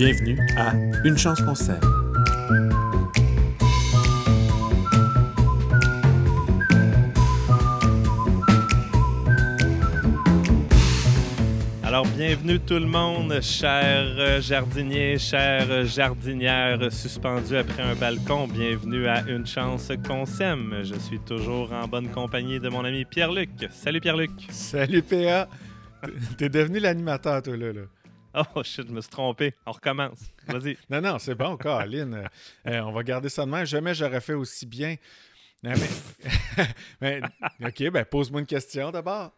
Bienvenue à Une chance qu'on s'aime. Alors, bienvenue tout le monde, chers jardiniers, chères jardinières suspendues après un balcon. Bienvenue à Une chance qu'on s'aime. Je suis toujours en bonne compagnie de mon ami Pierre-Luc. Salut Pierre-Luc. Salut PA. T'es- T'es devenu l'animateur, toi, là. là. Oh shit, je me suis trompé. On recommence. Vas-y. Non, non, c'est bon, Caroline. Euh, euh, on va garder ça de même. Jamais j'aurais fait aussi bien. Non, mais... mais- OK, ben pose-moi une question d'abord.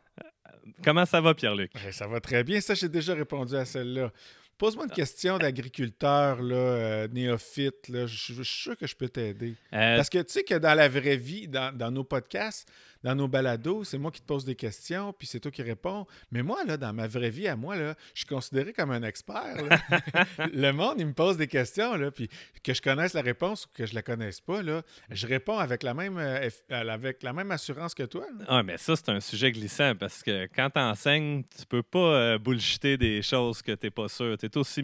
Comment ça va, Pierre-Luc? Eh, Ça va très bien. Ça, j'ai déjà répondu à celle-là. Pose-moi une question d'agriculteur, là, euh, néophyte. Là. Je, je- je suis sûr que je peux t'aider. Euh, Parce que tu sais que dans la vraie vie, dans, dans nos podcasts, dans nos balados, c'est moi qui te pose des questions, puis c'est toi qui réponds. Mais moi, là, dans ma vraie vie, à moi, là, je suis considéré comme un expert. le monde, il me pose des questions, là, puis que je connaisse la réponse ou que je la connaisse pas, là, je réponds avec la même, euh, eff- avec la même assurance que toi. là. Ah, mais ça, c'est un sujet glissant parce que quand tu enseignes, tu peux pas euh, bullshiter des choses que tu pas sûr. Tu es aussi,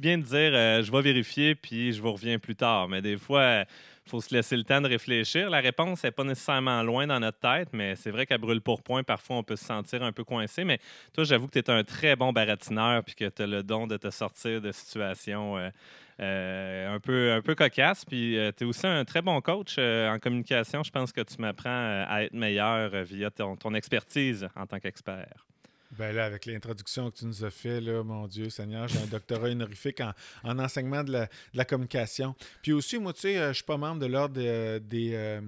bien de dire euh, je vais vérifier puis je vous reviens plus tard. Mais des fois, faut se laisser le temps de réfléchir. La réponse n'est pas nécessairement loin dans notre tête, mais c'est vrai qu'à brûle pour point, parfois, on peut se sentir un peu coincé. Mais toi, j'avoue que tu es un très bon baratineur puis que tu as le don de te sortir de situations. euh, euh, un, peu, un peu cocasse. Puis tu es aussi un très bon coach euh, en communication. Je pense que tu m'apprends euh, à être meilleur euh, via ton expertise en tant qu'expert. Ben là, avec l'introduction que tu nous as fait, là, mon Dieu Seigneur, j'ai un doctorat honorifique en, en enseignement de la, de la communication. Puis aussi, moi, tu sais, euh, je suis pas membre de l'ordre euh, des, euh,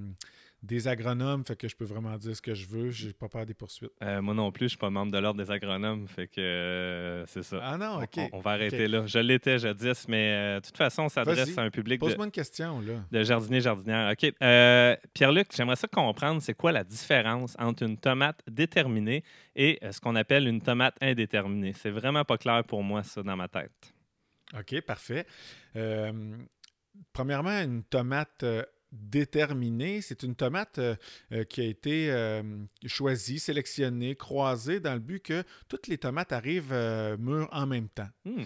des agronomes, fait que je peux vraiment dire ce que je veux, j'ai pas peur des poursuites. Euh, moi non plus, je suis pas membre de l'Ordre des agronomes, fait que euh, c'est ça. Ah non, OK. On, on va arrêter là. Je l'étais jadis, mais euh, de toute façon, on s'adresse à un public Pose-moi une question, là. de jardiniers jardinières. OK. Pierre-Luc, j'aimerais ça comprendre, c'est quoi la différence entre une tomate déterminée et ce qu'on appelle une tomate indéterminée? C'est vraiment pas clair pour moi, ça, dans ma tête. OK, parfait. Premièrement, une tomate déterminée, c'est une tomate euh, euh, qui a été euh, choisie, sélectionnée, croisée dans le but que toutes les tomates arrivent euh, mûres en même temps. Hmm.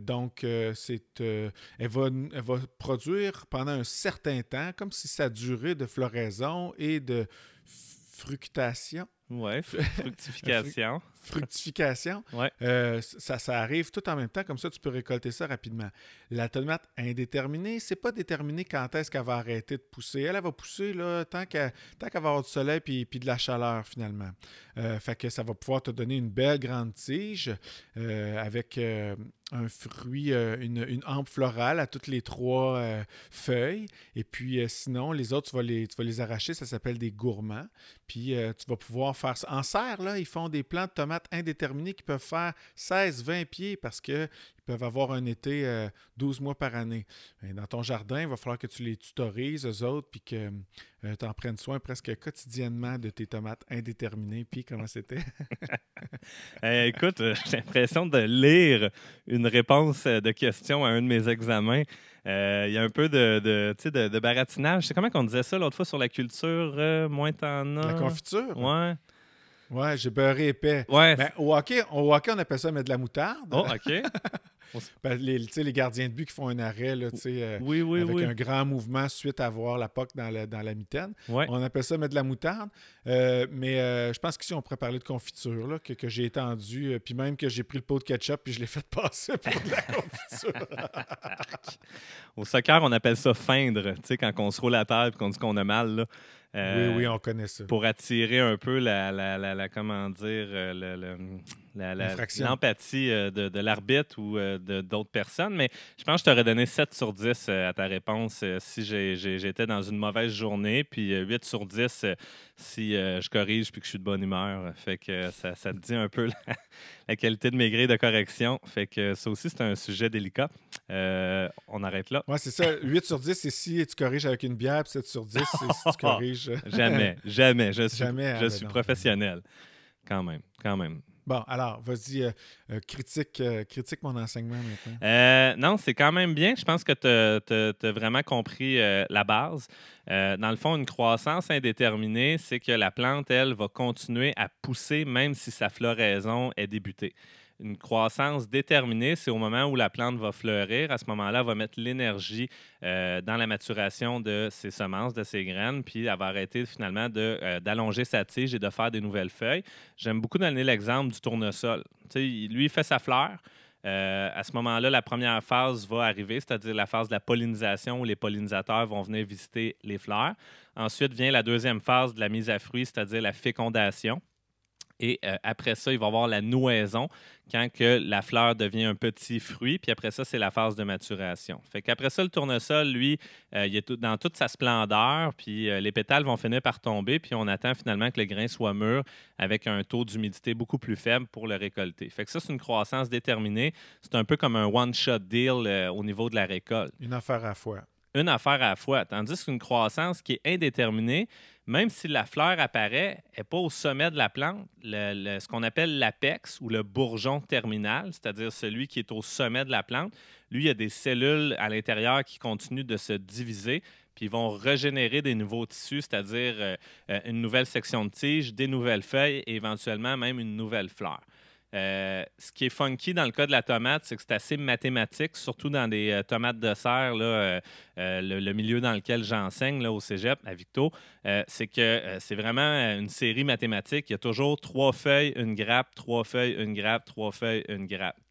Donc, c'est, elle, va, elle va produire pendant un certain temps, comme si ça durait de floraison et de fructation. Ouais, fru- fructification. Fructification. Ouais. Euh, ça, ça arrive tout en même temps, comme ça tu peux récolter ça rapidement. La tomate indéterminée, c'est pas déterminé quand est-ce qu'elle va arrêter de pousser. Elle, elle va pousser là, tant qu'elle va avoir du soleil puis, puis de la chaleur finalement. Euh, fait que ça va pouvoir te donner une belle grande tige euh, avec un fruit, euh, une, une hampe florale à toutes les trois euh, feuilles. Et puis euh, sinon, les autres, tu vas les, tu vas les arracher, ça s'appelle des gourmands. Puis tu vas pouvoir faire. En serre, là, ils font des plants de tomates indéterminés qui peuvent faire 16-20 pieds parce qu'ils peuvent avoir un été euh, 12 mois par année. Et dans ton jardin, il va falloir que tu les tutorises, eux autres, puis que tu en prennes soin presque quotidiennement de tes tomates indéterminées. Puis comment c'était? Eh, écoute, euh, j'ai l'impression de lire une réponse euh, de question à un de mes examens. Euh, Il y a un peu de, de, de, de baratinage. C'est comment qu'on disait ça l'autre fois sur la culture? euh, moins t'en as? La confiture? Ouais. Ouais, j'ai beurré épais. Ouais. Ben, au, hockey, au hockey, on appelle ça mettre de la moutarde. oh, OK. Ben, les, les gardiens de but qui font un arrêt, là, euh, Oui, oui, avec oui. un grand mouvement suite à voir la POC dans la, dans la mitaine. Ouais. On appelle ça mettre de la moutarde. Euh, mais euh, je pense qu'ici, on pourrait parler de confiture, là, que, que j'ai étendu, euh, puis même que j'ai pris le pot de ketchup, puis je l'ai fait passer pour de la confiture. Au soccer, on appelle ça feindre. Quand on se roule à terre et qu'on dit qu'on a mal. Là. Euh, oui, oui, on connaît ça. pour attirer un peu la, la, la, la- comment dire, euh, l'empathie euh, de, de l'arbitre ou de d'autres personnes. Mais je pense que je t'aurais donné 7 sur 10 euh, à ta réponse si j'étais dans une mauvaise journée, puis euh, 8 sur 10 euh, si je corrige puis que je suis de bonne humeur. Fait que ça, ça te dit un peu la, la qualité de mes grilles de correction. Fait que ça aussi, c'est un sujet délicat. Euh, on arrête là. Ouais, c'est ça. 8 sur 10, c'est si tu corriges avec une bière, puis 7 sur 10, c'est si tu corriges. Jamais, jamais. Je suis, Jamais, ah, je suis non. professionnel. Quand même, quand même. Bon, alors, vas-y, euh, euh, critique, euh, critique mon enseignement maintenant. Non, c'est quand même bien. Je pense que tu as, vraiment compris la base. Dans le fond, une croissance indéterminée, c'est que la plante, elle, va continuer à pousser même si sa floraison est débutée. Une croissance déterminée, c'est au moment où la plante va fleurir. À ce moment-là, elle va mettre l'énergie euh, dans la maturation de ses semences, de ses graines, puis elle va arrêter finalement euh, d'allonger sa tige et de faire des nouvelles feuilles. J'aime beaucoup donner l'exemple du tournesol. lui, il fait sa fleur. Euh, à ce moment-là, la première phase va arriver, c'est-à-dire la phase de la pollinisation où les pollinisateurs vont venir visiter les fleurs. Ensuite vient la deuxième phase de la mise à fruit, c'est-à-dire la fécondation. Et euh, après ça, il va y avoir la nouaison quand que la fleur devient un petit fruit. Puis après ça, c'est la phase de maturation. Fait qu'après ça, le tournesol, lui, euh, il est dans toute sa splendeur. Puis euh, les pétales vont finir par tomber. Puis on attend finalement que le grain soit mûr avec un taux d'humidité beaucoup plus faible pour le récolter. Fait que ça, c'est une croissance déterminée. C'est un peu comme un one-shot deal au niveau de la récolte. Une affaire à une affaire à la fois. Tandis qu'une croissance qui est indéterminée, même si la fleur apparaît, n'est pas au sommet de la plante. ce qu'on appelle l'apex ou le bourgeon terminal, c'est-à-dire celui qui est au sommet de la plante, lui, il y a des cellules à l'intérieur qui continuent de se diviser, puis ils vont régénérer des nouveaux tissus, c'est-à-dire euh, euh, une nouvelle section de tige, des nouvelles feuilles et éventuellement même une nouvelle fleur. Euh, ce qui est funky dans le cas de la tomate, c'est que c'est assez mathématique, surtout dans des euh, tomates de serre, euh, le, milieu dans lequel j'enseigne au cégep, à Victo. c'est que c'est vraiment une série mathématique. Il y a toujours trois feuilles, une grappe, trois feuilles, une grappe, trois feuilles, une grappe.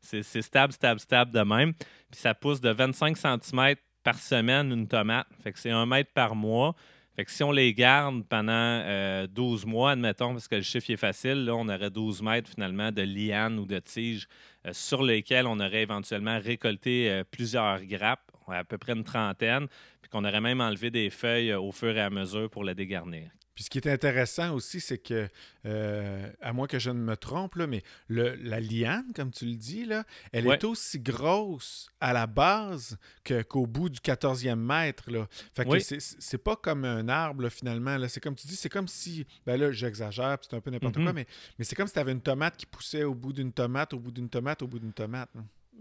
C'est, c'est, stable, stable, stable de même. Puis ça pousse de 25 cm par semaine une tomate. Fait que c'est un mètre par mois. Fait que si on les garde pendant 12 euh, mois, admettons, parce que le chiffre est facile, là, on aurait 12 mètres finalement de lianes ou de tiges euh, sur lesquelles on aurait éventuellement récolté euh, plusieurs grappes, à peu près une trentaine, puis qu'on aurait même enlevé des feuilles au fur et à mesure pour les dégarnir. Puis ce qui est intéressant aussi, c'est que, euh, à moins que je ne me trompe, mais le, la liane, comme tu le dis, là, elle est aussi grosse à la base qu'au bout du 14e mètre. Là. Fait que c'est pas comme un arbre, finalement. C'est comme tu dis, c'est comme si, ben là, j'exagère, c'est un peu n'importe quoi, mais, mais c'est comme si tu avais une tomate qui poussait au bout d'une tomate, au bout d'une tomate, au bout d'une tomate.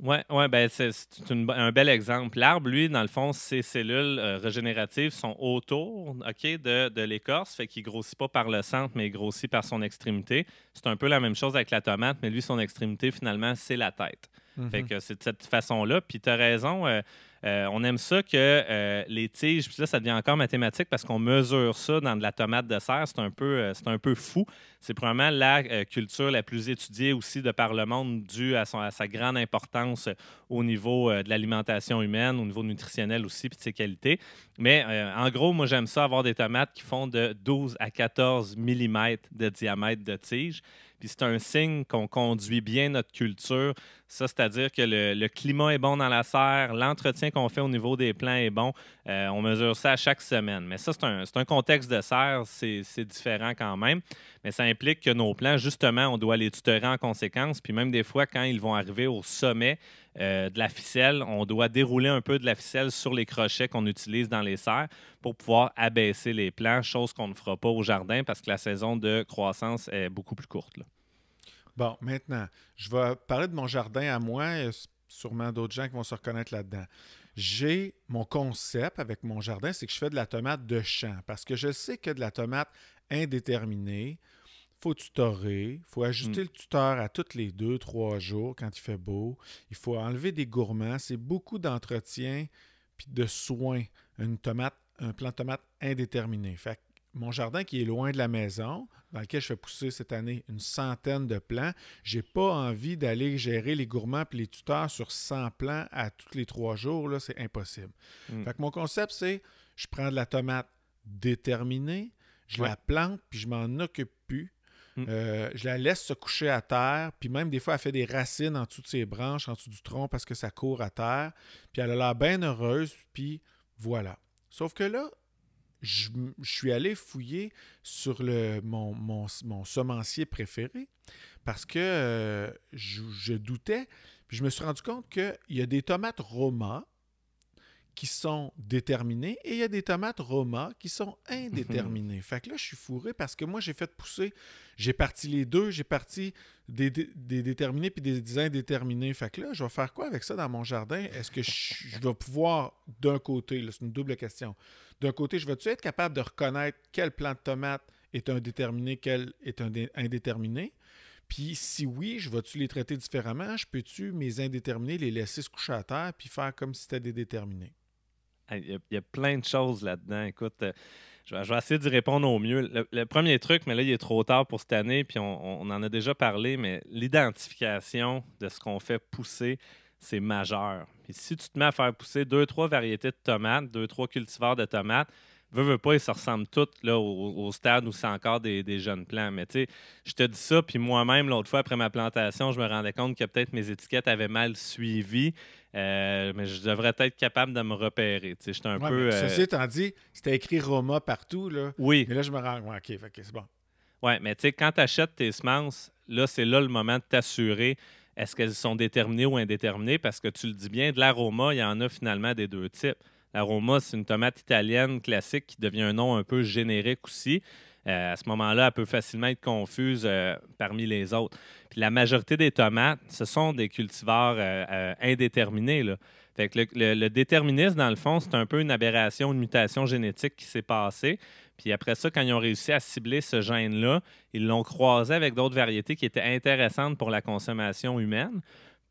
Oui, ouais, ben c'est un bel exemple. L'arbre, lui, dans le fond, ses cellules euh, régénératives sont autour ok, de, de l'écorce, fait qu'il grossit pas par le centre, mais il grossit par son extrémité. C'est un peu la même chose avec la tomate, mais lui, son extrémité, finalement, c'est la tête. Fait mhm. que c'est de cette façon-là. Puis tu as raison, euh, euh, on aime ça que euh, les tiges, puis là, ça devient encore mathématique parce qu'on mesure ça dans de la tomate de serre. C'est un peu, c'est un peu fou. C'est probablement la culture la plus étudiée aussi de par le monde due à sa grande importance au niveau de l'alimentation humaine, au niveau nutritionnel aussi, puis de ses qualités. Mais en gros, moi, j'aime ça avoir des tomates qui font de 12 à 14 mm de diamètre de tige. Puis c'est un signe qu'on conduit bien notre culture. Ça, c'est-à-dire que le, climat est bon dans la serre, l'entretien qu'on fait au niveau des plants est bon. Euh, on mesure ça chaque semaine. Mais ça, c'est un, un, contexte de serre, c'est différent quand même. Mais ça implique que nos plants, justement, on doit les tutorer en conséquence. Puis même des fois, quand ils vont arriver au sommet, euh, de la ficelle, on doit dérouler un peu de la ficelle sur les crochets qu'on utilise dans les serres pour pouvoir abaisser les plants, chose qu'on ne fera pas au jardin parce que la saison de croissance est beaucoup plus courte. Bon, maintenant, je vais parler de mon jardin à moi. Il y a sûrement d'autres gens qui vont se reconnaître là-dedans. J'ai mon concept avec mon jardin, c'est que je fais de la tomate de champ parce que je sais que de la tomate indéterminée, faut tutorer, il faut ajuster mm. le tuteur à tous les deux, trois jours quand il fait beau. Il faut enlever des gourmands. C'est beaucoup d'entretien puis de soins. Une tomate, un plant de tomate indéterminé. Fait mon jardin qui est loin de la maison, dans lequel je fais pousser cette année une centaine de plants, j'ai pas envie d'aller gérer les gourmands et les tuteurs sur 100 plants à tous les trois jours. Là, c'est impossible. Mm. Fait que mon concept, c'est je prends de la tomate déterminée, je la plante, puis je m'en occupe plus Mm. Euh, je la laisse se coucher à terre, puis même des fois, elle fait des racines en dessous de ses branches, en dessous du tronc parce que ça court à terre. Puis elle a l'air bien heureuse, puis voilà. Sauf que là, je, suis allé fouiller sur le, mon, semencier préféré parce que euh, je, doutais. Je me suis rendu compte qu'il y a des tomates Roma qui sont déterminés et il y a des tomates Roma qui sont indéterminées. fait que là, je suis fourré parce que moi, j'ai fait pousser, j'ai parti les deux, j'ai parti des, déterminés puis des indéterminés. Fait que là, je vais faire quoi avec ça dans mon jardin? Est-ce que je, vais pouvoir, d'un côté, c'est une double question, d'un côté, je vais-tu être capable de reconnaître quel plant de tomate est un déterminé, quel est un indéterminé? Puis si oui, je vais-tu les traiter différemment? Je peux-tu, mes indéterminés, les laisser se coucher à terre puis faire comme si c'était des déterminés? Il y, a, plein de choses là-dedans. Écoute, euh, je, vais, essayer d'y répondre au mieux. Le, premier truc, mais là, il est trop tard pour cette année, puis on, en a déjà parlé, mais l'identification de ce qu'on fait pousser, c'est majeur. Si tu te mets à faire pousser deux, trois variétés de tomates, deux, trois cultivars de tomates, veux, veux pas, ils se ressemblent tous là, au, stade où c'est encore des, jeunes plants. Mais tu sais, je te dis ça, puis moi-même, l'autre fois, après ma plantation, je me rendais compte que peut-être mes étiquettes avaient mal suivi. Euh, mais je devrais être capable de me repérer. Tu sais, un peu. Euh... Ceci étant dit, c'était écrit Roma partout. Là. Oui. Mais là, je me rends. Ouais, OK, c'est bon. Oui, mais tu sais, quand tu achètes tes semences, là, c'est là le moment de t'assurer est-ce qu'elles sont déterminées ou indéterminées parce que tu le dis bien, de l'aroma, il y en a finalement des deux types. L'aroma, c'est une tomate italienne classique qui devient un nom un peu générique aussi. Euh, à ce moment-là, elle peut facilement être confuse euh, parmi les autres. La majorité des tomates, ce sont des cultivars euh, indéterminés. Que le, déterminisme, dans le fond, c'est un peu une aberration, une mutation génétique qui s'est passée. Puis après ça, quand ils ont réussi à cibler ce gène-là, ils l'ont croisé avec d'autres variétés qui étaient intéressantes pour la consommation humaine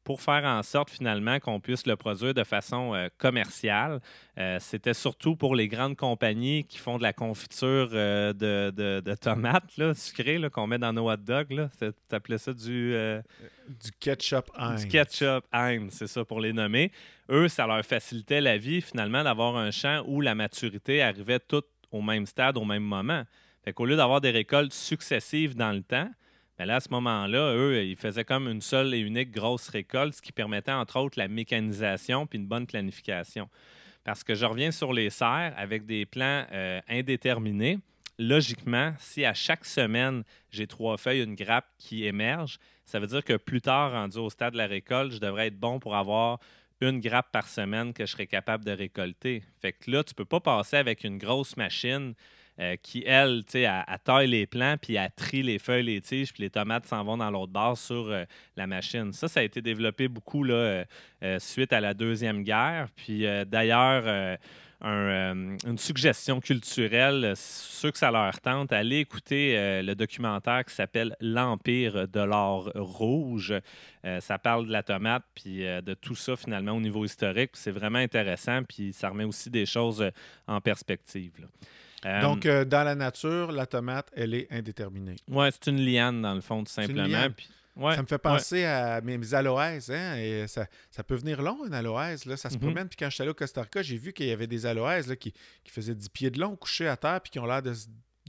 pour faire en sorte finalement qu'on puisse le produire de façon euh, commerciale. Euh, c'était surtout pour les grandes compagnies qui font de la confiture euh, de, tomates là, sucrées qu'on met dans nos hot dogs. Tu appelais ça du... du ketchup Heinz. Du ketchup Heinz, c'est ça pour les nommer. Eux, ça leur facilitait la vie finalement d'avoir un champ où la maturité arrivait toute au même stade, au même moment. Fait qu'au lieu d'avoir des récoltes successives dans le temps, mais là, à ce moment-là, eux, ils faisaient comme une seule et unique grosse récolte, ce qui permettait entre autres la mécanisation puis une bonne planification. Parce que je reviens sur les serres avec des plans euh, indéterminés. Logiquement, si à chaque semaine, j'ai trois feuilles, une grappe qui émerge, ça veut dire que plus tard, rendu au stade de la récolte, je devrais être bon pour avoir une grappe par semaine que je serais capable de récolter. Fait que là, tu ne peux pas passer avec une grosse machine euh, qui, elle, tu sais, taille les plants, puis elle trie les feuilles, les tiges, puis les tomates s'en vont dans l'autre base sur euh, la machine. Ça, ça a été développé beaucoup là, euh, suite à la Deuxième Guerre. Puis d'ailleurs, une suggestion culturelle, ceux que ça leur tente, allez écouter le documentaire qui s'appelle L'Empire de l'or rouge. ça parle de la tomate, puis de tout ça finalement au niveau historique. C'est vraiment intéressant, puis ça remet aussi des choses en perspective. Là. Euh, Donc, euh, dans la nature, la tomate, elle est indéterminée. Oui, c'est une liane, dans le fond, tout simplement. ça me fait penser à mes, aloès. Hein, et ça, peut venir long, une aloès. Là, ça se mhm. promène. Puis quand j'étais allé au Costa Rica, j'ai vu qu'il y avait des aloès là, qui, faisaient 10 pieds de long, couchés à terre, puis qui ont l'air de,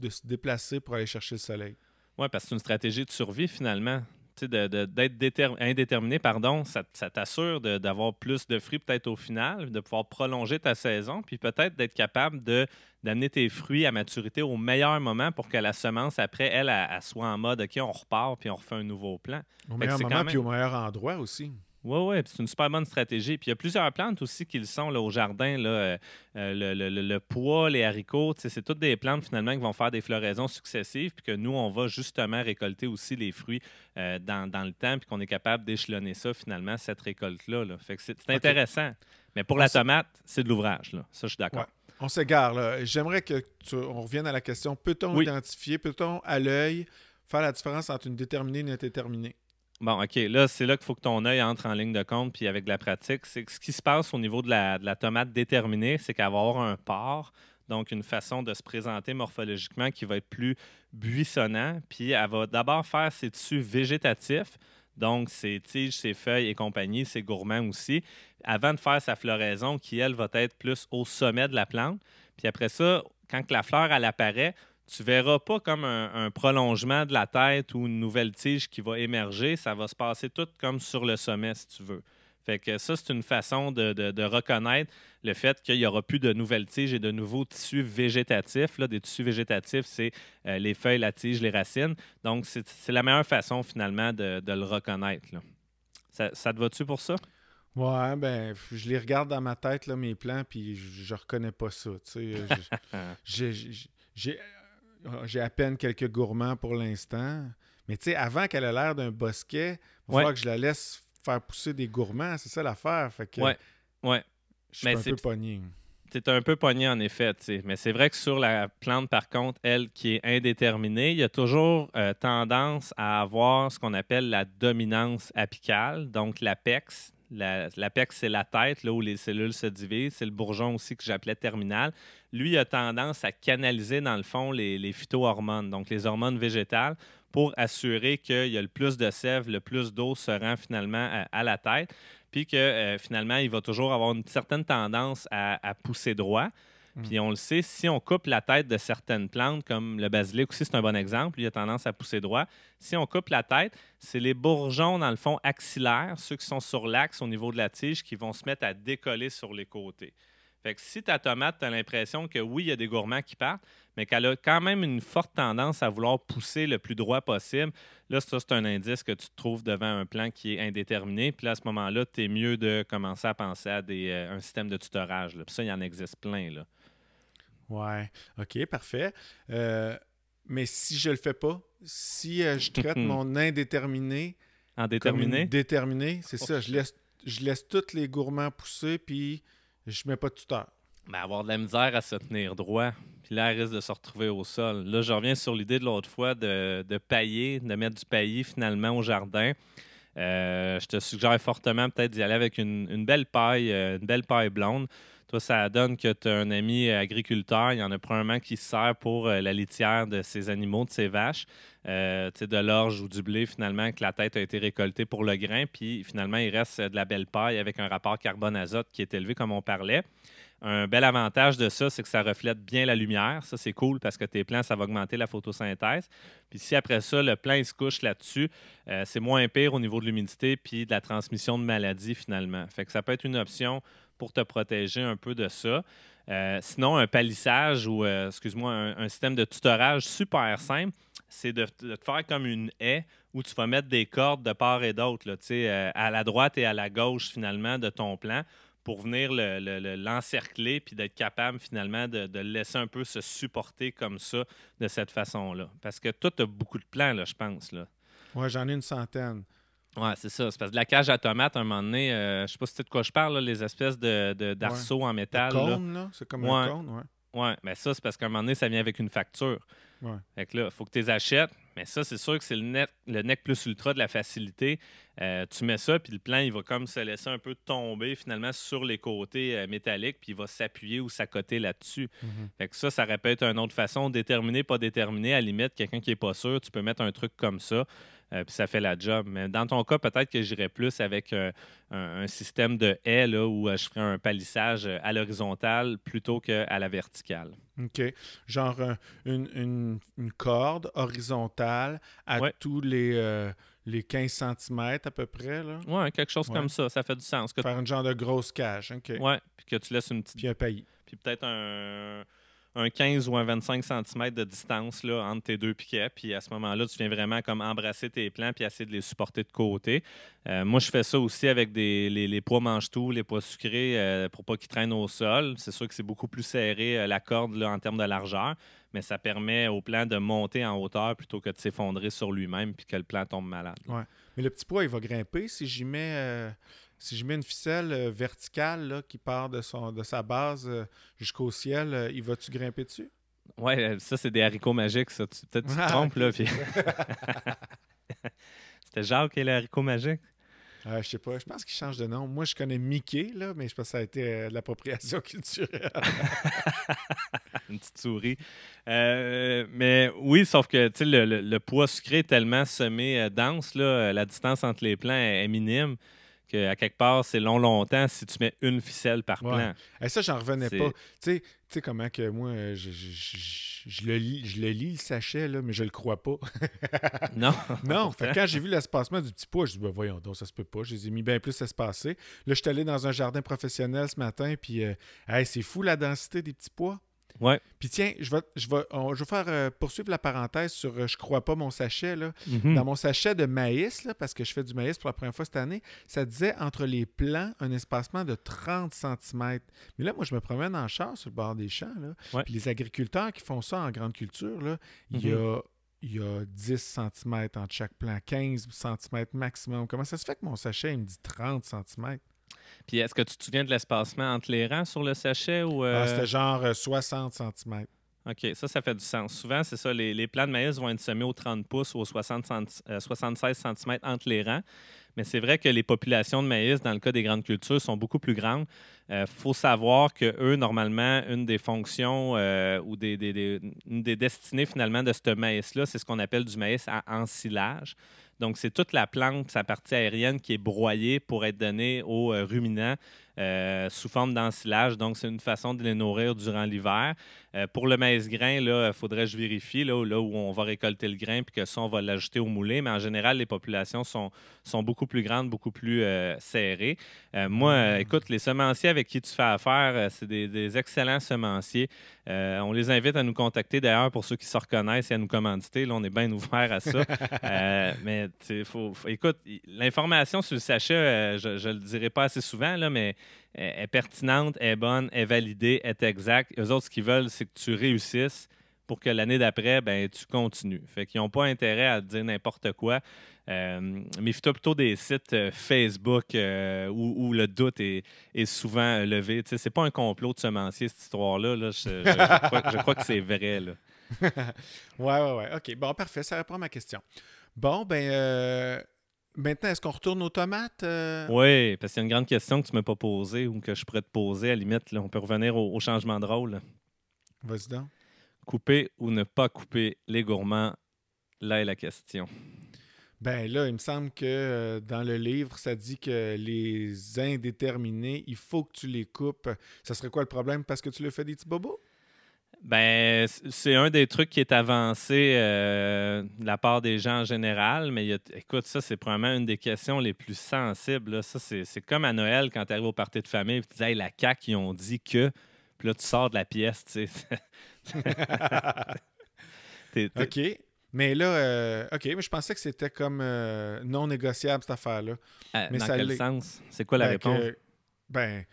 de, se déplacer pour aller chercher le soleil. Oui, parce que c'est une stratégie de survie, finalement d'être indéterminé, pardon, ça, t'assure d'avoir plus de fruits peut-être au final, de pouvoir prolonger ta saison, puis peut-être d'être capable de d'amener tes fruits à maturité au meilleur moment pour que la semence, après, elle, elle, soit en mode OK, on repart, puis on refait un nouveau plan. Au meilleur moment, puis au meilleur endroit aussi. Oui, oui, c'est une super bonne stratégie. Puis il y a plusieurs plantes aussi qui le sont là, au jardin. Là, euh, euh, le, le, pois, les haricots, c'est toutes des plantes finalement qui vont faire des floraisons successives, puis que nous, on va justement récolter aussi les fruits euh, dans, le temps, puis qu'on est capable d'échelonner ça finalement, cette récolte-là. Fait que c'est intéressant. Mais pour la tomate, c'est de l'ouvrage. Ça, je suis d'accord. On s'égare. J'aimerais que tu, on revienne à la question peut-on identifier, peut-on à l'œil faire la différence entre une déterminée et une indéterminée? Bon, OK. Là, c'est là qu'il faut que ton œil entre en ligne de compte, puis avec la pratique. C'est ce qui se passe au niveau de la, tomate déterminée, c'est qu'elle avoir un port, donc une façon de se présenter morphologiquement qui va être plus buissonnant. Puis elle va d'abord faire ses tissus végétatifs, donc ses tiges, ses feuilles et compagnie, ses gourmands aussi, avant de faire sa floraison qui, elle, va être plus au sommet de la plante. Puis après ça, quand la fleur, elle apparaît, tu verras pas comme un, prolongement de la tête ou une nouvelle tige qui va émerger. Ça va se passer tout comme sur le sommet, si tu veux. Fait que ça, c'est une façon de, reconnaître le fait qu'il n'y aura plus de nouvelles tiges et de nouveaux tissus végétatifs. Là, des tissus végétatifs, c'est euh, les feuilles, la tige, les racines. Donc, c'est la meilleure façon, finalement, de, le reconnaître. Ça, te va-tu pour ça? Ouais, ben, je les regarde dans ma tête, là, mes plans, puis je, je reconnais pas ça. J'ai ah, j'ai à peine quelques gourmands pour l'instant. Mais tu sais, avant qu'elle ait l'air d'un bosquet, il va falloir que je la laisse faire pousser des gourmands. C'est ça l'affaire. Fait que. Ouais. Ouais. Je suis un peu pogné. tu es un peu pogné en effet. Mais c'est vrai que sur la plante, par contre, elle qui est indéterminée, il y a toujours euh, tendance à avoir ce qu'on appelle la dominance apicale, donc l'apex. L'apex, c'est la tête, là où les cellules se divisent. C'est le bourgeon aussi que j'appelais terminal. Lui, il a tendance à canaliser, dans le fond, les, phytohormones, donc les hormones végétales, pour assurer qu'il y a le plus de sève, le plus d'eau se rend finalement à la tête puis que euh, finalement, il va toujours avoir une certaine tendance à, pousser droit. Hmm. Puis on le sait, si on coupe la tête de certaines plantes, comme le basilic aussi, c'est un bon exemple, il a tendance à pousser droit. Si on coupe la tête, c'est les bourgeons, dans le fond, axillaires, ceux qui sont sur l'axe au niveau de la tige, qui vont se mettre à décoller sur les côtés. Fait que si ta tomate, tu as l'impression que oui, il y a des gourmands qui partent, mais qu'elle a quand même une forte tendance à vouloir pousser le plus droit possible, là, ça, c'est un indice que tu te trouves devant un plan qui est indéterminé. Puis là, à ce moment-là, tu es mieux de commencer à penser à euh, un système de tutorage. Puis ça, il y en existe plein. Là. Ouais. OK, parfait. Euh, mais si je le fais pas, si euh, je traite mon indéterminé. En déterminé? Déterminé, c'est ça. Je laisse, je laisse tous les gourmands pousser, puis je mets pas de tuteur. Mais avoir de la misère à se tenir droit, puis là, elle risque de se retrouver au sol. Là, je reviens sur l'idée de l'autre fois de, de pailler, de mettre du paillis finalement au jardin. Euh, je te suggère fortement peut-être d'y aller avec une, belle paille, une belle paille blonde. Toi, ça donne que tu as un ami agriculteur. Il y en a probablement qui se sert pour euh, la litière de ses animaux, de ses vaches. Euh, de l'orge ou du blé, finalement, que la tête a été récoltée pour le grain. Puis finalement, il reste de la belle paille avec un rapport carbone-azote qui est élevé, comme on parlait. Un bel avantage de ça, c'est que ça reflète bien la lumière. Ça, c'est cool parce que tes plants, ça va augmenter la photosynthèse. Puis si après ça, le plant il se couche là-dessus, euh, c'est moins pire au niveau de l'humidité puis de la transmission de maladies finalement. Fait que ça peut être une option pour te protéger un peu de ça. Euh, sinon, un palissage ou, euh, excuse-moi, un, système de tutorage super simple, c'est de, te faire comme une haie où tu vas mettre des cordes de part et d'autre, euh, à la droite et à la gauche finalement de ton plan pour venir l'encercler le, puis d'être capable finalement de, le laisser un peu se supporter comme ça, de cette façon-là. Parce que toi, tu as beaucoup de plans, là, je pense. Oui, j'en ai une centaine. Oui, c'est ça. C'est parce que la cage à tomates, à un moment donné, euh, je sais pas si tu sais de quoi je parle, les espèces de, d'arceaux en métal. Cône, là. C'est comme un cône, ouais. Oui, mais ça, c'est parce qu'à un moment donné, ça vient avec une facture. Ouais. Fait que là, il faut que tu les achètes. Mais ça, c'est sûr que c'est le, net, le NEC plus ultra de la facilité. Euh, tu mets ça, puis le plan, il va comme se laisser un peu tomber finalement sur les côtés euh, métalliques, puis il va s'appuyer ou s'accoter là-dessus. Mm-hmm. Fait que ça, ça répète une autre façon. Déterminé, pas déterminé. À la limite, quelqu'un qui n'est pas sûr, tu peux mettre un truc comme ça. Euh, puis ça fait la job. Mais dans ton cas, peut-être que j'irais plus avec euh, un, système de haie là, où euh, je ferais un palissage à l'horizontale plutôt qu'à la verticale. OK. Genre une, corde horizontale à tous les, les 15 cm à peu près. Oui, quelque chose comme ça. Ça fait du sens. Faire une genre de grosse cage. OK. Oui, puis que tu laisses une petite. Puis un pays. Puis peut-être un un 15 ou un 25 cm de distance là, entre tes deux piquets. Puis à ce moment-là, tu viens vraiment comme embrasser tes plants puis essayer de les supporter de côté. Euh, moi, je fais ça aussi avec des, les, pois mange-tout, les pois sucrés, euh, pour pas qu'ils traînent au sol. C'est sûr que c'est beaucoup plus serré euh, la corde en termes de largeur, mais ça permet au plant de monter en hauteur plutôt que de s'effondrer sur lui-même puis que le plant tombe malade. Mais le petit pois, il va grimper si j'y mets si je mets une ficelle euh, verticale qui part de, son, de sa base euh, jusqu'au ciel, euh, il va-tu grimper dessus? Oui, ça, c'est des haricots magiques, ça. Peut-être tu te ah, trompes, là. C'était Jacques et les haricots magiques? Je je sais pas, je pense qu'il change de nom. Moi, je connais Mickey, là, mais je pense que ça a été de l'appropriation culturelle. Une petite souris. mais oui, sauf que le, le, le, poids sucré est tellement semé dense, là, la distance entre les plants est minime à quelque part, c'est long, longtemps si tu mets une ficelle par plan. Et ça, j'en revenais pas. Tu sais comment que moi, je, je, le lis, je le lis, le sachet, là, mais je le crois pas. non. non. quand j'ai vu l'espacement du petit pois, je dis, ben, voyons donc, ça se peut pas. Je les ai mis bien plus espacés. Là, je suis allé dans un jardin professionnel ce matin, puis euh, c'est fou la densité des petits pois. Ouais. Puis tiens, je vais, je vais, je vais faire euh, poursuivre la parenthèse sur euh, je crois pas mon sachet. Là. Mhm. Dans mon sachet de maïs, là, parce que je fais du maïs pour la première fois cette année, ça disait entre les plants un espacement de 30 cm. Mais là, moi, je me promène en char sur le bord des champs. Là, Puis les agriculteurs qui font ça en grande culture, là, il y a mhm. il y a 10 cm entre chaque plant, 15 cm maximum. Comment ça se fait que mon sachet, il me dit 30 cm? Puis est-ce que tu te souviens de l'espacement entre les rangs sur le sachet ou. euh, Ah, C'était genre euh, 60 cm. OK, ça, ça fait du sens. Souvent, c'est ça, les, les plants de maïs vont être semés aux 30 pouces ou aux 60 centi- euh, 76 cm entre les rangs. Mais c'est vrai que les populations de maïs, dans le cas des grandes cultures, sont beaucoup plus grandes. Il faut savoir que eux, normalement, une des fonctions euh, ou des, des- des- une des destinées finalement de ce maïs-là, c'est ce qu'on appelle du maïs à ensilage. Donc, c'est toute la plante, sa partie aérienne qui est broyée pour être donnée aux euh, ruminants euh, sous forme d'ensilage. Donc, c'est une façon de les nourrir durant l'hiver. Euh, pour le maïs grain, il faudrait que je vérifie là, où- là où on va récolter le grain puis que ça, on va l'ajouter au moulin. Mais en général, les populations sont, sont beaucoup plus grandes, beaucoup plus euh, serrées. Moi, euh, écoute, les semenciers avec qui tu fais affaire, c'est des, des excellents semenciers. On les invite à nous contacter d'ailleurs pour ceux qui se reconnaissent et à nous commanditer. Là, on est bien ouvert à ça. Mais faut, faut- écoute, l'information sur le sachet, je ne le dirai pas assez souvent, là, mais est pertinente, est bonne, est validée, est exacte. Eux autres, ce qu'ils veulent, c'est que tu réussisses pour que l'année d'après, ben, tu continues. Fait qu'ils n'ont pas intérêt à te dire n'importe quoi. Euh, Méfie-toi plutôt des sites euh, Facebook euh, où, le doute est, souvent euh, levé. Sais, c'est pas un complot de semencier, cette histoire-là. là. Je, crois, que c'est vrai. Là. Ouais, ouais, ouais. OK. Bon, parfait. Ça répond à ma question. Bon, ben, maintenant, est-ce qu'on retourne aux tomates? euh? Oui, parce qu'il y a une grande question que tu ne m'as pas posée ou que je pourrais te poser. À la limite, là, on peut revenir au, au changement de rôle. Vas-y donc. Couper ou ne pas couper les gourmands, là est la question. Ben là, il me semble que euh, dans le livre, ça dit que les indéterminés, il faut que tu les coupes. Ça serait quoi le problème? Parce que tu le fais des petits bobos? Ben, c'est un des trucs qui est avancé euh, de la part des gens en général, mais il y a- écoute, ça, c'est probablement une des questions les plus sensibles. là. Ça, c'est comme à Noël quand tu arrives au party de famille et tu dis Hey, la CAQ, ils ont dit que. Puis là, tu sors de la pièce, tu sais. OK. Mais là, euh, OK, mais je pensais que c'était comme euh, non négociable, cette affaire-là. Ah, mais dans ça quel sens? C'est quoi la Ben, réponse? que- ben,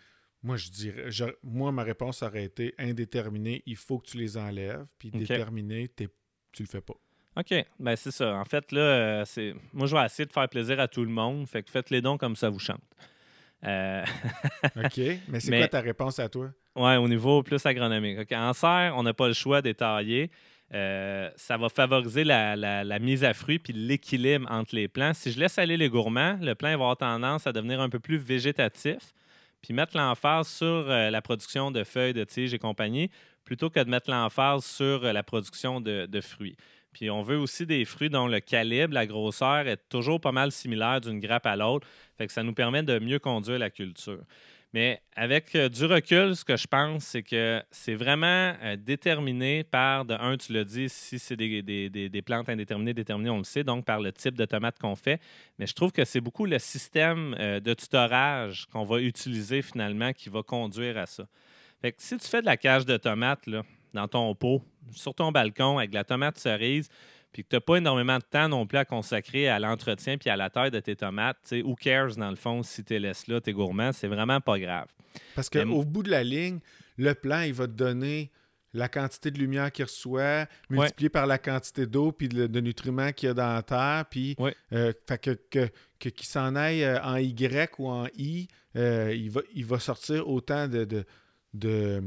moi, je dirais, je- moi, ma réponse aurait été indéterminé, il faut que tu les enlèves, puis OK. déterminé, tu le fais pas. OK, ben c'est ça. En fait, là, c'est moi, je vais essayer de faire plaisir à tout le monde. Fait que faites les dons comme ça vous chante. Euh, OK, mais c'est Mais- quoi ta réponse à toi? Ouais, au niveau plus agronomique. En serre, on n'a pas le choix d'étailler. Euh, ça va favoriser la, la- la mise à fruit puis l'équilibre entre les plants. Si je laisse aller les gourmands, le plant va avoir tendance à devenir un peu plus végétatif puis mettre l'emphase sur euh, la production de feuilles, de tiges et compagnie, plutôt que de mettre l'emphase sur euh, la production de, fruits. Puis on veut aussi des fruits dont le calibre, la grosseur est toujours pas mal similaire d'une grappe à l'autre. Fait que ça nous permet de mieux conduire la culture. Mais avec euh, du recul, ce que je pense, c'est que c'est vraiment euh, déterminé par, de un, tu l'as dit, si c'est des, des- des- des plantes indéterminées, déterminées, on le sait, donc par le type de tomate qu'on fait. Mais je trouve que c'est beaucoup le système euh, de tutorage qu'on va utiliser finalement qui va conduire à ça. Fait que si tu fais de la cage de tomates dans ton pot, sur ton balcon, avec de la tomate cerise, puis que tu n'as pas énormément de temps non plus à consacrer à l'entretien puis à la taille de tes tomates, tu sais, who cares dans le fond si tu les laisses là, tes gourmands, c'est vraiment pas grave. Parce qu'au Mais- bout de la ligne, le plan, il va te donner la quantité de lumière qu'il reçoit, multiplié par la quantité d'eau puis de, de nutriments qu'il y a dans la terre, puis Ouais. euh, fait que, que, que- qu'il s'en aille euh, en Y ou en I, euh, il, va, il va sortir autant de, de, de-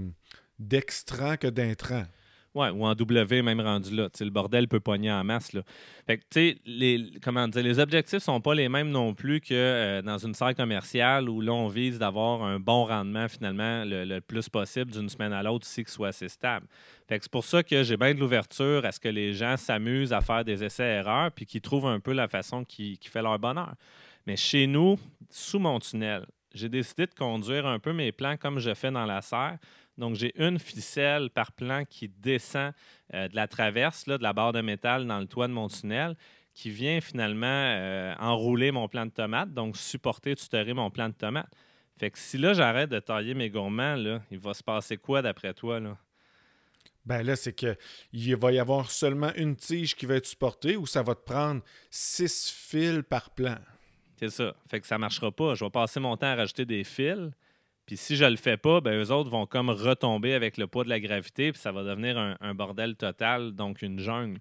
d'extrants que d'intrants. Ouais, ou en W même rendu là. Tu sais, le bordel peut pogner en masse. Là. Fait que, tu sais, les, comment dire, les objectifs sont pas les mêmes non plus que euh, dans une serre commerciale où là, on vise d'avoir un bon rendement finalement le, le plus possible d'une semaine à l'autre, aussi qui soit assez stable. Fait que c'est pour ça que j'ai bien de l'ouverture à ce que les gens s'amusent à faire des essais-erreurs puis qu'ils trouvent un peu la façon qui, qui fait leur bonheur. Mais chez nous, sous mon tunnel, j'ai décidé de conduire un peu mes plans comme je fais dans la serre. Donc, j'ai une ficelle par plan qui descend euh, de la traverse, là, de la barre de métal dans le toit de mon tunnel, qui vient finalement euh, enrouler mon plant de tomate, donc supporter, tutorer mon plant de tomate. Fait que si là, j'arrête de tailler mes gourmands, là, il va se passer quoi d'après toi? Là? Ben là, c'est que il va y avoir seulement une tige qui va être supportée ou ça va te prendre six fils par plan? C'est ça. Fait que ça ne marchera pas. Je vais passer mon temps à rajouter des fils. Puis si je le fais pas, ben eux autres vont comme retomber avec le poids de la gravité, puis ça va devenir un, un bordel total, donc une jungle.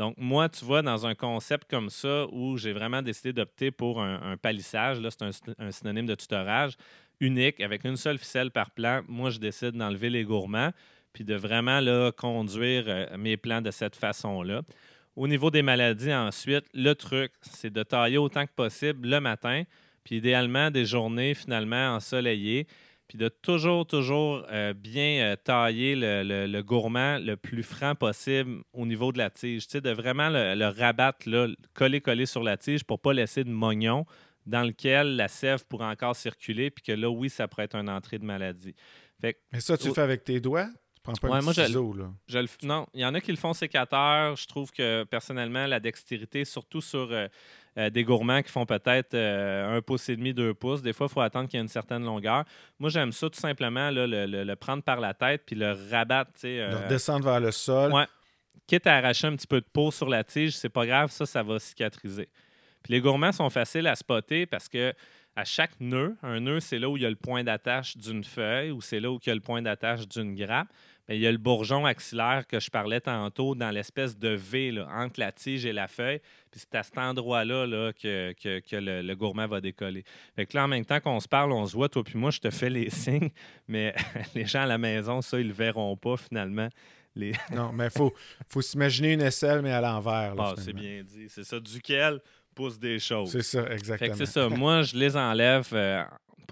Donc, moi, tu vois, dans un concept comme ça, où j'ai vraiment décidé d'opter pour un, palissage, là, c'est un, synonyme de tutorage unique, avec une seule ficelle par plan, moi, je décide d'enlever les gourmands, puis de vraiment là, conduire euh, mes plans de cette façon-là. Au niveau des maladies, ensuite, le truc, c'est de tailler autant que possible le matin, puis idéalement des journées finalement ensoleillées puis de toujours, toujours euh, bien euh, tailler le, gourmand le plus franc possible au niveau de la tige. Tu sais, de vraiment le, rabattre, coller-coller sur la tige pour ne pas laisser de mognon dans lequel la sève pourrait encore circuler, puis que là, oui, ça pourrait être une entrée de maladie. Fait Mais ça, tu le fais avec tes doigts? Prends pas un moi, ciseau, là? non, il y en a qui le font sécateur. Je trouve que, personnellement, la dextérité, surtout sur... Euh, euh, des gourmands qui font peut-être euh, un pouce et demi, deux pouces. Des fois, il faut attendre qu'il y ait une certaine longueur. Moi, j'aime ça tout simplement, le, prendre par la tête puis le rabattre. Le descendre vers le sol. Ouais. Quitte à arracher un petit peu de peau sur la tige, c'est pas grave, ça, ça va cicatriser. Puis les gourmands sont faciles à spotter parce que à chaque nœud, un nœud, c'est là où il y a le point d'attache d'une feuille ou c'est là où il y a le point d'attache d'une grappe il y a le bourgeon axillaire que je parlais tantôt dans l'espèce de V entre la tige et la feuille. Puis c'est à cet endroit-là là, que, le, gourmand va décoller. Fait que là, en même temps qu'on se parle, on se voit, toi puis moi, je te fais les signes, mais les gens à la maison, ça, ils le verront pas finalement. Les... non, mais il faut, faut s'imaginer une aisselle, mais à l'envers. Ah, c'est bien dit. C'est ça, duquel pousse des choses. C'est ça, exactement. c'est ça. Moi, je les enlève euh,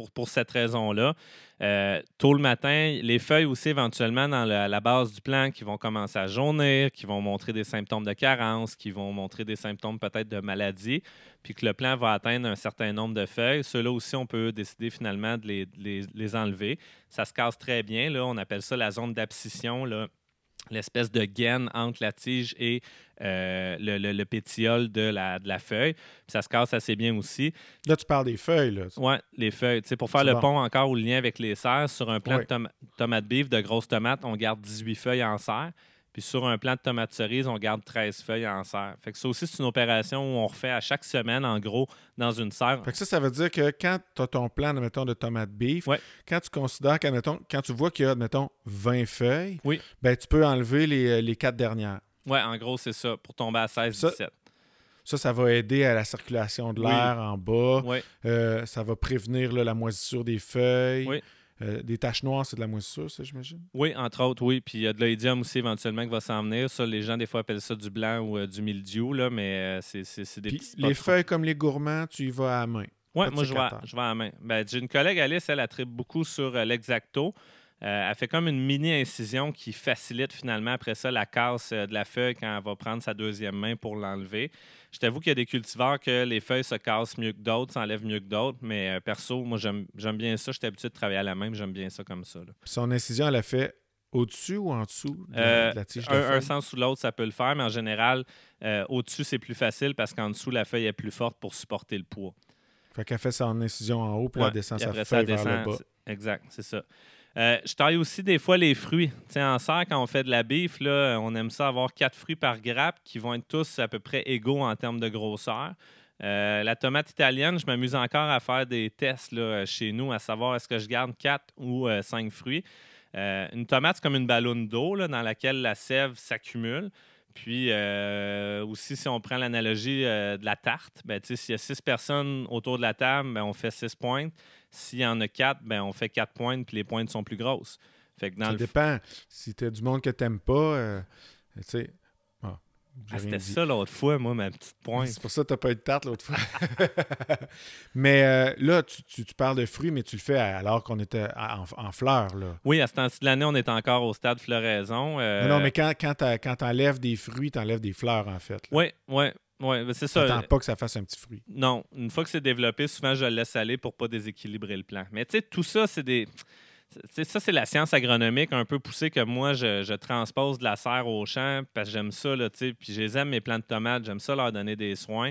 pour, cette raison-là. Euh, tôt le matin, les feuilles aussi éventuellement dans la, base du plan qui vont commencer à jaunir, qui vont montrer des symptômes de carence, qui vont montrer des symptômes peut-être de maladie, puis que le plan va atteindre un certain nombre de feuilles. Ceux-là aussi, on peut décider finalement de les, enlever. Ça se casse très bien. On appelle ça la zone d'abscission. L'espèce de gaine entre la tige et euh, le, pétiole de la, de la feuille. ça se casse assez bien aussi. Là, tu parles des feuilles. Là. Oui, les feuilles. pour faire le pont encore au lien avec les serres, sur un plant de tomate beef de grosses tomates, on garde 18 feuilles en serre. Puis sur un plant de tomates cerises, on garde 13 feuilles en serre. Fait que ça aussi, c'est une opération où on refait à chaque semaine, en gros, dans une serre. Fait que ça, ça veut dire que quand tu as ton plan, mettons, de tomates beef, quand tu considères quand tu vois qu'il y a, mettons, 20 feuilles, oui. ben, tu peux enlever les, euh, les quatre dernières. Oui, en gros, c'est ça, pour tomber à 16-17. Ça, ça va aider à la circulation de l'air en bas. Oui. Euh, ça va prévenir la moisissure des feuilles. Oui. Euh, des taches noires, c'est de la moisissure, ça, j'imagine? Oui, entre autres, oui. Puis il y a de l'oïdium aussi éventuellement qui va s'en venir. Ça, les gens, des fois, appellent ça du blanc ou euh, du mildiou, là, mais euh, c'est des petits Les feuilles comme les gourmands, tu y vas à la main. Oui, moi, je vais, je vais, à la main. Ben, J'ai une collègue, Alice, elle, attripe beaucoup sur l'exacto. Elle fait comme une mini-incision qui facilite finalement après ça la casse de la feuille quand elle va prendre sa deuxième main pour l'enlever. Je t'avoue qu'il y a des cultivars que les feuilles se cassent mieux que d'autres, s'enlèvent mieux que d'autres, mais euh, perso, moi, j'aime bien ça. J'étais habitué de travailler à la main, j'aime bien ça comme ça. Son incision, elle a fait au-dessus ou en dessous de, euh, la tige de un, un, sens ou l'autre, ça peut le faire, mais en général, euh, au-dessus, c'est plus facile parce qu'en dessous, la feuille est plus forte pour supporter le poids. Fait qu'elle fait son incision en haut, puis elle descend sa feuille vers le bas. Exact, c'est ça. Euh, je taille aussi des fois les fruits. en serre, quand on fait de la bif, on aime ça avoir quatre fruits par grappe qui vont être tous à peu près égaux en termes de grosseur. Euh, la tomate italienne, je m'amuse encore à faire des tests chez nous, à savoir est-ce que je garde quatre ou euh, cinq fruits. une tomate, c'est comme une ballonne d'eau dans laquelle la sève s'accumule. Puis aussi, si on prend l'analogie de la tarte, ben, s'il y a six personnes autour de la table, ben, on fait six pointes. S'il y en a quatre, ben, on fait quatre pointes, puis les pointes sont plus grosses. Fait ça dépend. Si tu as du monde que tu n'aimes pas, euh, tu sais. Ah, C'était ça l'autre fois, moi, ma petite pointe. C'est pour ça que tu n'as pas eu de tarte l'autre fois. mais euh, là, tu, parles de fruits, mais tu le fais alors qu'on était en, fleurs. Là. Oui, à ce temps-ci de l'année, on est encore au stade floraison. Euh, non, mais quand, quand tu enlèves des fruits, tu enlèves des fleurs, en fait. Oui, oui. Oui, c'est ça. Pas que ça fasse un petit fruit. Non. Une fois que c'est développé, souvent, je le laisse aller pour pas déséquilibrer le plan. Mais tu sais, tout ça, c'est des. Ça, c'est la science agronomique un peu poussée que moi, je, transpose de la serre au champ parce que j'aime ça, là, puis j'aime mes plants de tomates, j'aime ça leur donner des soins.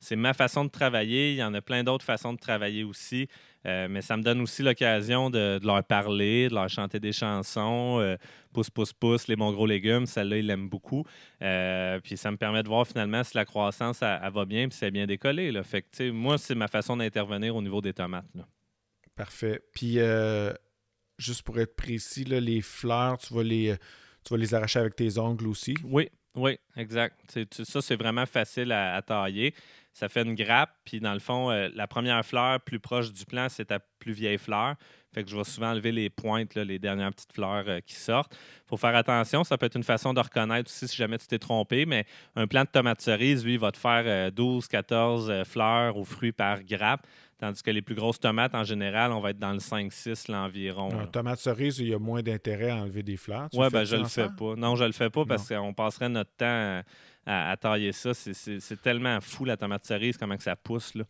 C'est ma façon de travailler. Il y en a plein d'autres façons de travailler aussi. Euh, mais ça me donne aussi l'occasion de, leur parler, de leur chanter des chansons. Euh, pousse, pousse, pousse, les bons gros légumes. Celle-là, ils l'aiment beaucoup. Euh, puis ça me permet de voir finalement si la croissance elle, va bien puis c'est bien décollé. Là. Fait que, moi, c'est ma façon d'intervenir au niveau des tomates. Parfait. Puis, juste pour être précis, les fleurs, tu vas les, tu vas les arracher avec tes ongles aussi? Oui, Oui, exact. ça, c'est vraiment facile à, tailler. Ça fait une grappe, puis dans le fond, euh, la première fleur plus proche du plant, c'est ta plus vieille fleur. Fait que je vais souvent enlever les pointes, les dernières petites fleurs euh, qui sortent. Il faut faire attention. Ça peut être une façon de reconnaître aussi si jamais tu t'es trompé, mais un plant de tomates cerises, lui, va te faire 12, euh, 14 fleurs ou fruits par grappe. Tandis que les plus grosses tomates, en général, on va être dans le 5-6 l'environ. Un tomate cerise, il y a moins d'intérêt à enlever des fleurs. Oui, ben, je le fais pas. Non, je le fais pas parce qu'on passerait notre temps à, tailler ça. C'est tellement fou, la tomate cerise, comment que ça pousse. Là.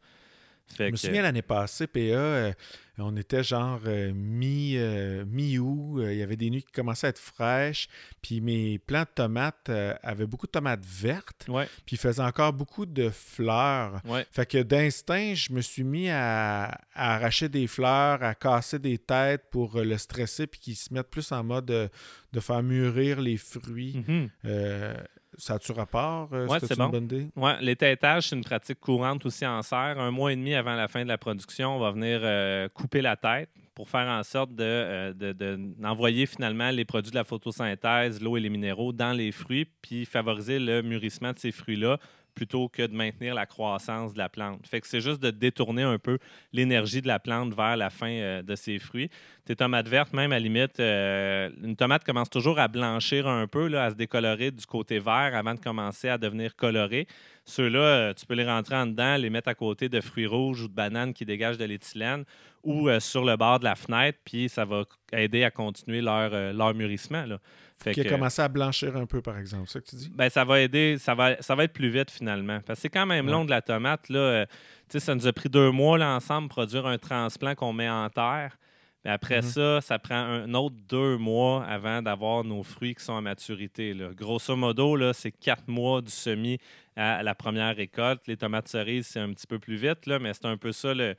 Je me souviens l'année passée, PA, euh, on était genre euh, mi, euh, mi-août. il y avait des nuits qui commençaient à être fraîches. Puis mes plants de tomates avaient beaucoup de tomates vertes. Puis ils faisaient encore beaucoup de fleurs. Fait que d'instinct, je me suis mis à, arracher des fleurs, à casser des têtes pour le stresser, puis qu'ils se mettent plus en mode de, faire mûrir les fruits. Mm-hmm. Ça a-tu rapport? Euh, oui, c'est bon. Ouais, l'étêtage, c'est une pratique courante aussi en serre. Un mois et demi avant la fin de la production, on va venir euh, couper la tête pour faire en sorte d'envoyer de, de, finalement les produits de la photosynthèse, l'eau et les minéraux dans les fruits, puis favoriser le mûrissement de ces fruits-là plutôt que de maintenir la croissance de la plante. C'est juste de détourner un peu l'énergie de la plante vers la fin euh, de ses fruits. Tes tomates vertes, même à limite, euh, une tomate commence toujours à blanchir un peu, à se décolorer du côté vert avant de commencer à devenir colorée. Ceux-là, euh, tu peux les rentrer en dedans, les mettre à côté de fruits rouges ou de bananes qui dégagent de l'éthylène ou sur le bord de la fenêtre, puis ça va aider à continuer leur, leur mûrissement. Qui a commencé à blanchir un peu, par exemple, c'est ça que tu dis? Ben, ça va aider, ça va, ça va être plus vite finalement. Parce que c'est quand même long de la tomate. Là, euh, ça nous a pris deux mois là, ensemble produire un transplant qu'on met en terre. Mais après mm-hmm. ça, ça prend un autre deux mois avant d'avoir nos fruits qui sont à maturité. Là. Grosso modo, là, c'est quatre mois du semis à la première récolte. Les tomates cerises, c'est un petit peu plus vite, là, mais c'est un peu ça le,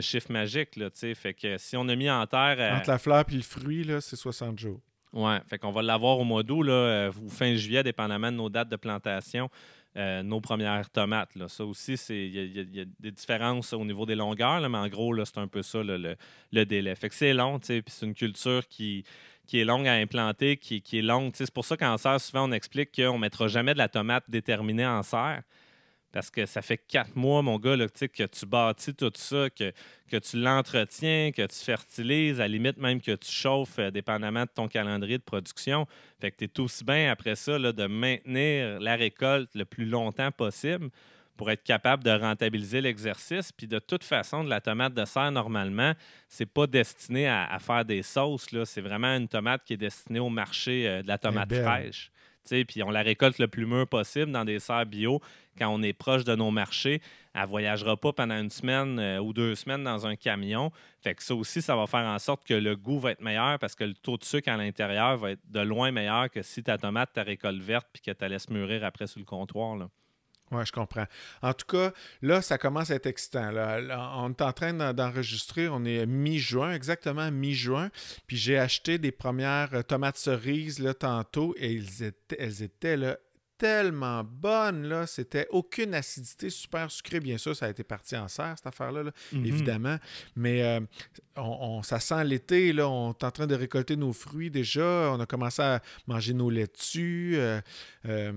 chiffre magique. Là, fait que si on a mis en terre. Euh, Entre la fleur et le fruit, c'est 60 jours. Oui, fait qu'on va l'avoir au mois d'août, euh, ou fin juillet, dépendamment de nos dates de plantation. Euh, nos premières tomates. Là. Ça aussi, il y, a des différences au niveau des longueurs, mais en gros, c'est un peu ça le, délai. Fait que c'est long, c'est une culture qui, qui est longue à implanter, qui, qui est longue. C'est pour ça qu'en serre, souvent, on explique qu'on ne mettra jamais de la tomate déterminée en serre. Parce que ça fait quatre mois, mon gars, là, que tu bâtis tout ça, que, que tu l'entretiens, que tu fertilises, à la limite même que tu chauffes, euh, dépendamment de ton calendrier de production. Fait que tu es aussi bien après ça là, de maintenir la récolte le plus longtemps possible pour être capable de rentabiliser l'exercice. Puis de toute façon, de la tomate de serre, normalement, c'est pas destiné à, faire des sauces. C'est vraiment une tomate qui est destinée au marché euh, de la tomate fraîche puis on la récolte le plus mûr possible dans des serres bio quand on est proche de nos marchés. Elle ne voyagera pas pendant une semaine euh, ou deux semaines dans un camion. Fait que ça aussi, ça va faire en sorte que le goût va être meilleur parce que le taux de sucre à l'intérieur va être de loin meilleur que si ta tomate, ta récolte verte puis que tu la laisses mûrir après sur le comptoir. Oui, je comprends. En tout cas, là, ça commence à être excitant. on est en train d'enregistrer, on est mi-juin, exactement mi-juin. Puis j'ai acheté des premières tomates cerises là, tantôt et elles étaient, elles étaient là, tellement bonne, là. C'était aucune acidité, super sucré. Bien sûr, ça a été parti en serre, cette affaire-là, mhm. évidemment. Mais euh, on, ça sent l'été, là. On est en train de récolter nos fruits déjà. On a commencé à manger nos laitues. Euh, euh,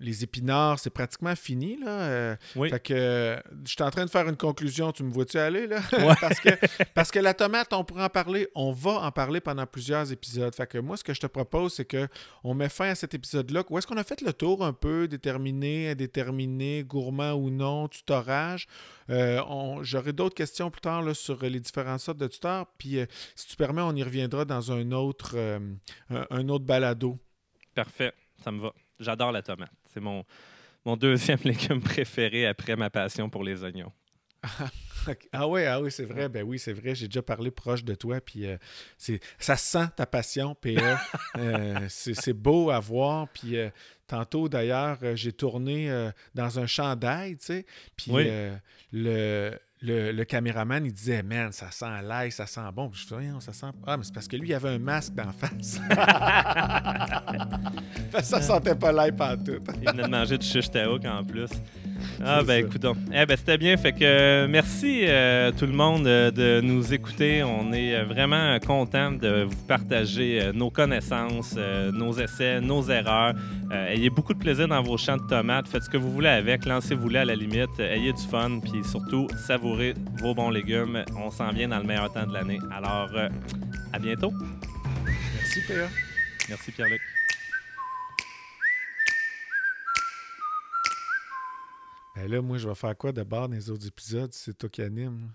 les épinards, c'est pratiquement fini, là. Fait que je suis en train de faire une conclusion. Tu me vois-tu aller, là? parce, que, parce que la tomate, on pourra en parler. On va en parler pendant plusieurs épisodes. Fait que moi, ce que je te propose, c'est qu'on met fin à cet épisode-là. Où est-ce qu'on a fait le tour? Un peu, déterminé, indéterminé, gourmand ou non, tutorage. Euh, j'aurai d'autres questions plus tard sur les différentes sortes de tuteurs. Puis, euh, si tu permets, on y reviendra dans un autre, euh, un, autre balado. Parfait, ça me va. J'adore la tomate. C'est mon, mon deuxième légume préféré après ma passion pour les oignons. ah oui, ah oui, c'est vrai. Ben oui, c'est vrai. J'ai déjà parlé proche de toi. Puis ça sent ta passion, PA. c'est, beau à voir. Puis Tantôt, d'ailleurs, euh, j'ai tourné euh, dans un champ d'ail, tu sais, puis euh, le, le, caméraman, il disait, man, ça sent l'ail, ça sent bon. je dis, ça sent. Ah, mais c'est parce que lui, il avait un masque d'en face. ça sentait pas l'ail tout. il venait de manger du shish en plus. Ah, ben, écoute Eh ben, c'était bien. Fait que merci euh, tout le monde euh, de nous écouter. On est vraiment content de vous partager euh, nos connaissances, nos essais, nos erreurs, Euh, ayez beaucoup de plaisir dans vos champs de tomates. Faites ce que vous voulez avec. Lancez-vous-les à la limite. Ayez du fun. Puis surtout, savourez vos bons légumes. On s'en vient dans le meilleur temps de l'année. Alors, euh, à bientôt. Merci, PA. Merci, Pierre-Luc. Ben là, moi, je vais faire quoi de bord dans les autres épisodes? C'est toi qui anime.